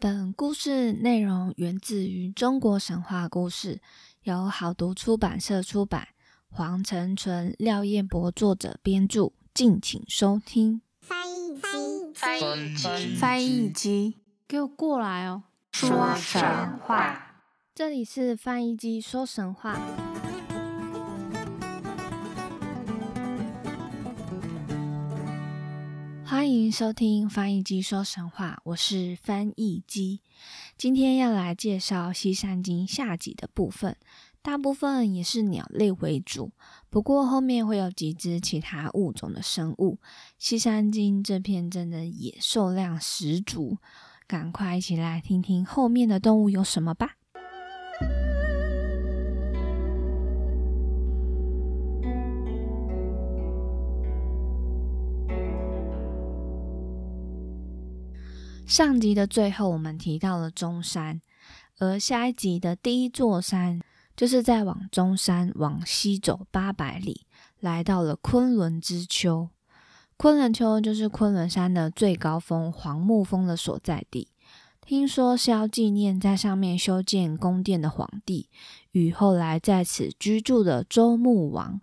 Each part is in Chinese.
本故事内容源自于中国神话故事，由好读出版社出版，黄成纯、廖彦博作者编著，敬请收听。翻译机，翻译机，翻译机，给我过来哦！说神话。这里是翻译机说神话。欢迎收听翻译机说神话，我是翻译机。今天要来介绍《西山经》下集的部分，大部分也是鸟类为主，不过后面会有几只其他物种的生物。《西山经》这篇真的野兽量十足，赶快一起来听听后面的动物有什么吧。上集的最后，我们提到了中山，而下一集的第一座山，就是在往中山往西走八百里，来到了昆仑之丘。昆仑丘就是昆仑山的最高峰黄木峰的所在地。听说是要纪念在上面修建宫殿的皇帝与后来在此居住的周穆王，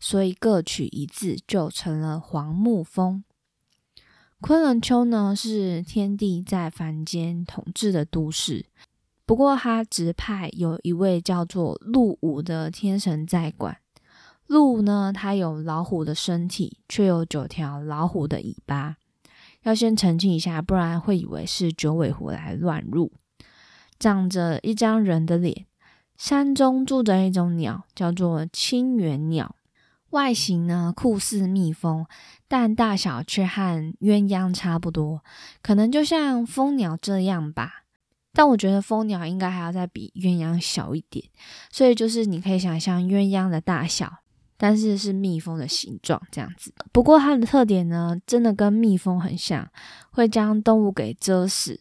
所以各取一字，就成了黄木峰。昆仑丘呢，是天帝在凡间统治的都市。不过，他指派有一位叫做鹿武的天神在管。鹿呢，它有老虎的身体，却有九条老虎的尾巴。要先澄清一下，不然会以为是九尾狐来乱入。长着一张人的脸，山中住着一种鸟，叫做青原鸟。外形呢酷似蜜蜂，但大小却和鸳鸯差不多，可能就像蜂鸟这样吧。但我觉得蜂鸟应该还要再比鸳鸯小一点，所以就是你可以想象鸳鸯的大小，但是是蜜蜂的形状这样子。不过它的特点呢，真的跟蜜蜂很像，会将动物给蛰死。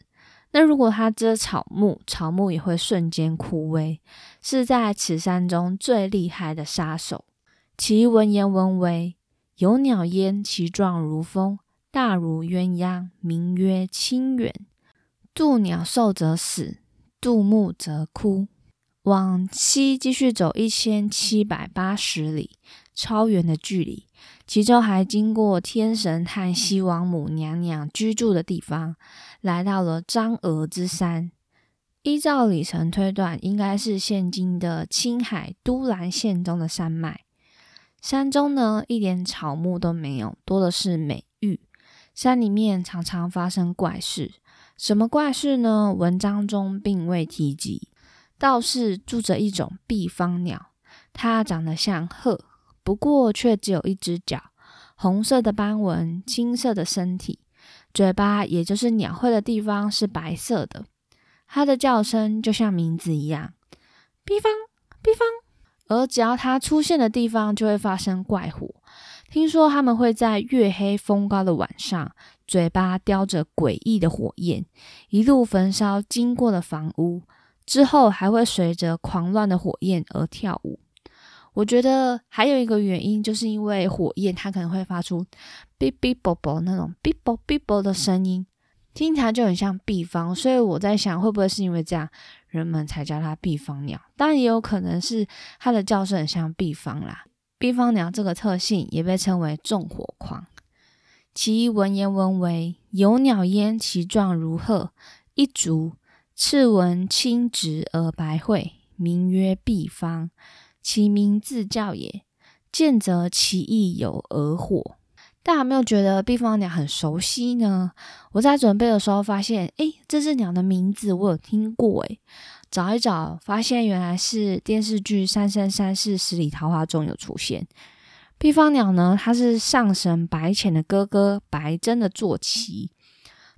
那如果它蛰草木，草木也会瞬间枯萎，是在此山中最厉害的杀手。其文言文为：有鸟焉，其状如蜂，大如鸳鸯，名曰青远。渡鸟兽则死，渡木则枯。往西继续走一千七百八十里，超远的距离。其中还经过天神和西王母娘娘居住的地方，来到了张峨之山。依照里程推断，应该是现今的青海都兰县中的山脉。山中呢，一点草木都没有，多的是美玉。山里面常常发生怪事，什么怪事呢？文章中并未提及。倒是住着一种毕方鸟，它长得像鹤，不过却只有一只脚，红色的斑纹，青色的身体，嘴巴也就是鸟喙的地方是白色的。它的叫声就像名字一样，毕方，毕方。而只要它出现的地方，就会发生怪火。听说他们会在月黑风高的晚上，嘴巴叼着诡异的火焰，一路焚烧经过的房屋，之后还会随着狂乱的火焰而跳舞。我觉得还有一个原因，就是因为火焰它可能会发出哔哔啵啵那种哔啵哔啵的声音，听起来就很像毕方。所以我在想，会不会是因为这样？人们才叫它毕方鸟，当然也有可能是它的叫声很像毕方啦。毕方鸟这个特性也被称为纵火狂。其文言文为：有鸟焉，其状如鹤，一足，翅纹青直而白喙，名曰毕方。其名自叫也。见则其意有而火。大家有没有觉得毕方鸟很熟悉呢？我在准备的时候发现，诶，这只鸟的名字我有听过，诶，找一找，发现原来是电视剧《三生三世十里桃花》中有出现。毕方鸟呢，它是上神白浅的哥哥白真的坐骑，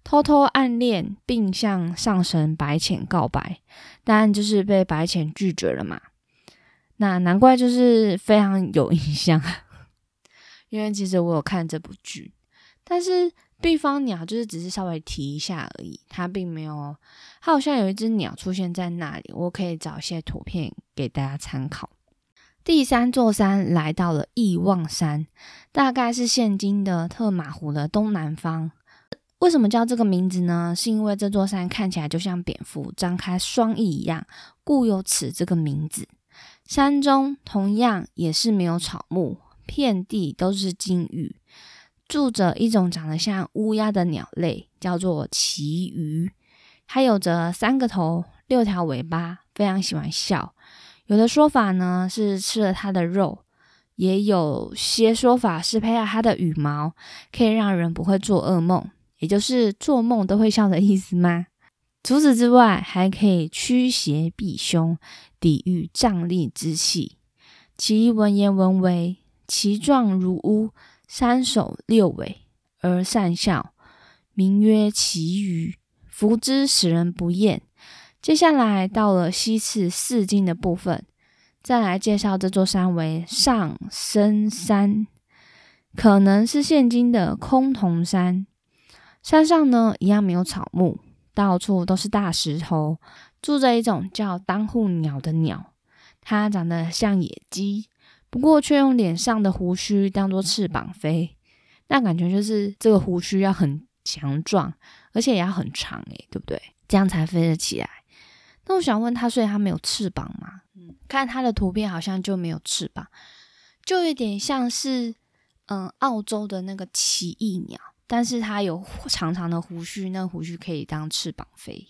偷偷暗恋并向上神白浅告白，但就是被白浅拒绝了嘛。那难怪就是非常有印象。因为其实我有看这部剧，但是毕方鸟就是只是稍微提一下而已，它并没有，它好像有一只鸟出现在那里，我可以找一些图片给大家参考。第三座山来到了义望山，大概是现今的特马湖的东南方。为什么叫这个名字呢？是因为这座山看起来就像蝙蝠张开双翼一样，故有此这个名字。山中同样也是没有草木，遍地都是金鱼，住着一种长得像乌鸦的鸟类，叫做旗鱼。它有着三个头、六条尾巴，非常喜欢笑。有的说法呢是吃了它的肉，也有些说法是佩戴它的羽毛，可以让人不会做噩梦，也就是做梦都会笑的意思吗？除此之外，还可以驱邪避凶，抵御瘴疠之气。其文言文为：其状如乌，三首六尾，而善笑，名曰奇鱼。福之使人不厌。接下来到了西次四经的部分，再来介绍这座山为上深山，可能是现今的崆峒山。山上呢，一样没有草木，到处都是大石头，住着一种叫当户鸟的鸟，它长得像野鸡，不过却用脸上的胡须当做翅膀飞，那感觉就是这个胡须要很强壮，而且也要很长，诶，对不对？这样才飞得起来。那我想问他，所以他没有翅膀吗？嗯，看他的图片好像就没有翅膀，就有点像是嗯澳洲的那个奇异鸟，但是它有长长的胡须，那胡须可以当翅膀飞。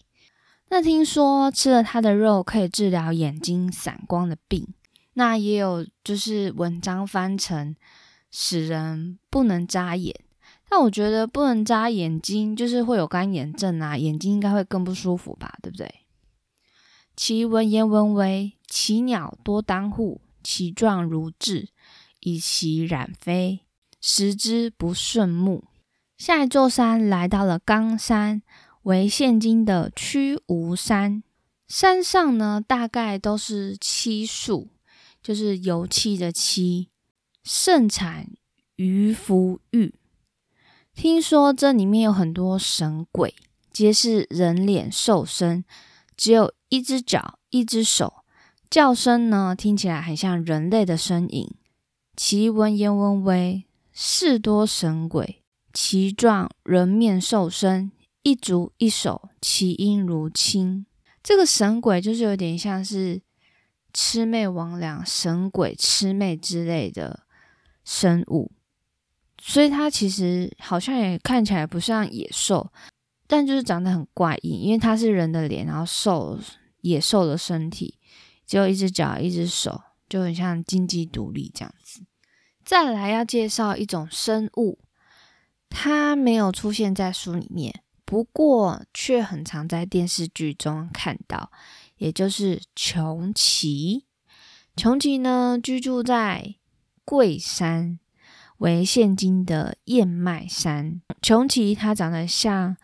那听说吃了它的肉可以治疗眼睛散光的病，那也有就是文章翻成使人不能眨眼，但我觉得不能眨眼睛就是会有干眼症啊，眼睛应该会更不舒服吧，对不对？其文言文为：其鸟多当户，其状如雉，以其染飞，食之不顺目。下一座山来到了冈山，为现今的曲吴山。山上呢，大概都是漆树，就是油漆的漆，盛产鱼浮玉。听说这里面有很多神鬼，皆是人脸兽身。只有一只脚，一只手，叫声呢听起来很像人类的身影。其文言文为：士多神鬼，其状人面兽身，一足一手，其音如清。这个神鬼就是有点像是魑魅魍魉、神鬼、魑魅之类的生物，所以它其实好像也看起来不像野兽。但就是长得很怪异，因为它是人的脸，然后兽野兽的身体，只有一只脚、一只手，就很像金鸡独立这样子。再来要介绍一种生物，它没有出现在书里面，不过却很常在电视剧中看到，也就是穷奇。穷奇呢，居住在桂山，为现今的燕麦山。穷奇它长得像。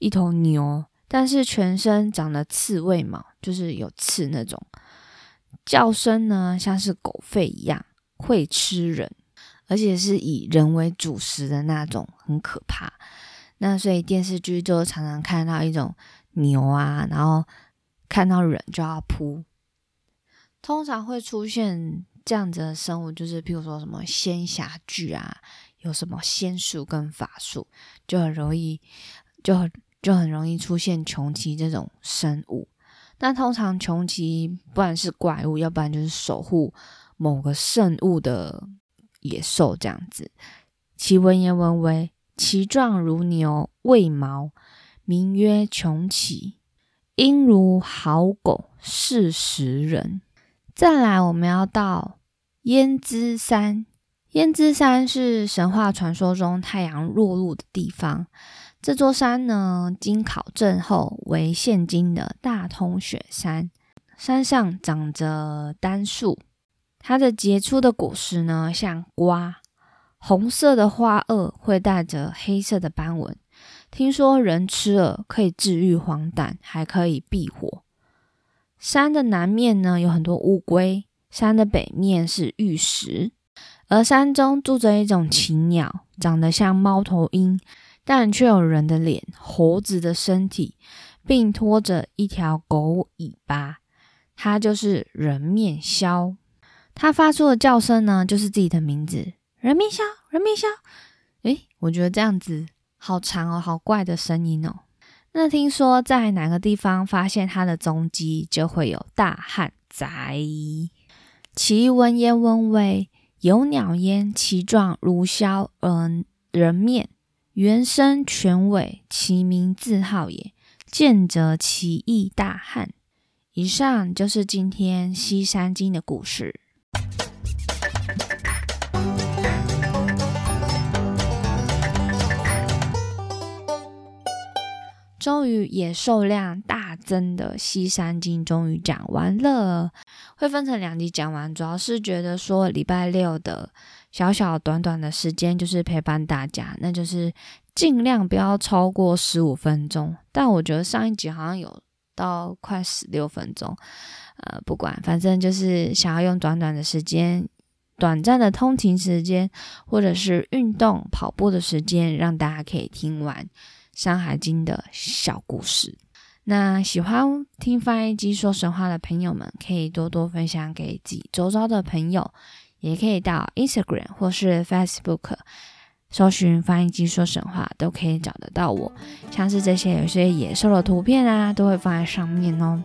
一头牛，但是全身长了刺猬毛，就是有刺那种。叫声呢，像是狗吠一样，会吃人，而且是以人为主食的那种，很可怕。那所以电视剧就常常看到一种牛啊，然后看到人就要扑。通常会出现这样子的生物，就是譬如说什么仙侠剧啊，有什么仙术跟法术，就很容易就很。就很容易出现穷奇这种生物。那通常穷奇不然是怪物，要不然就是守护某个圣物的野兽这样子。其文言文为：其状如牛，未毛，名曰穷奇，音如好狗，是食人。再来，我们要到胭脂山。胭脂山是神话传说中太阳落入的地方。这座山呢，经考证后为现今的大通雪山。山上长着丹树，它的结出的果实呢像瓜，红色的花萼会带着黑色的斑纹。听说人吃了可以治愈黄疸，还可以避火。山的南面呢有很多乌龟，山的北面是玉石，而山中住着一种禽鸟，长得像猫头鹰。但却有人的脸、猴子的身体，并拖着一条狗尾巴，它就是人面鸮。它发出的叫声呢，就是自己的名字——人面鸮，人面鸮。诶，我觉得这样子好长哦，好怪的声音哦。那听说在哪个地方发现它的踪迹，就会有大旱灾。其文言文为：有鸟焉，其状如枭而人面，原生犬尾，其名字号也。见则其意大旱。以上就是今天西山经的故事。终于野兽量大增的《西山经》终于讲完了，会分成两集讲完。主要是觉得说礼拜六的小小短短的时间就是陪伴大家，那就是尽量不要超过十五分钟。但我觉得上一集好像有到快十六分钟，呃，不管，反正就是想要用短短的时间、短暂的通勤时间，或者是运动跑步的时间，让大家可以听完。《山海经》的小故事，那喜欢听翻译机说神话的朋友们，可以多多分享给自己周遭的朋友，也可以到 Instagram 或是 Facebook 搜寻翻译机说神话，都可以找得到我。像是这些有些野兽的图片啊，都会放在上面哦。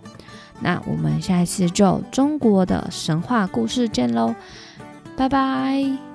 那我们下一次就中国的神话故事见喽，拜拜。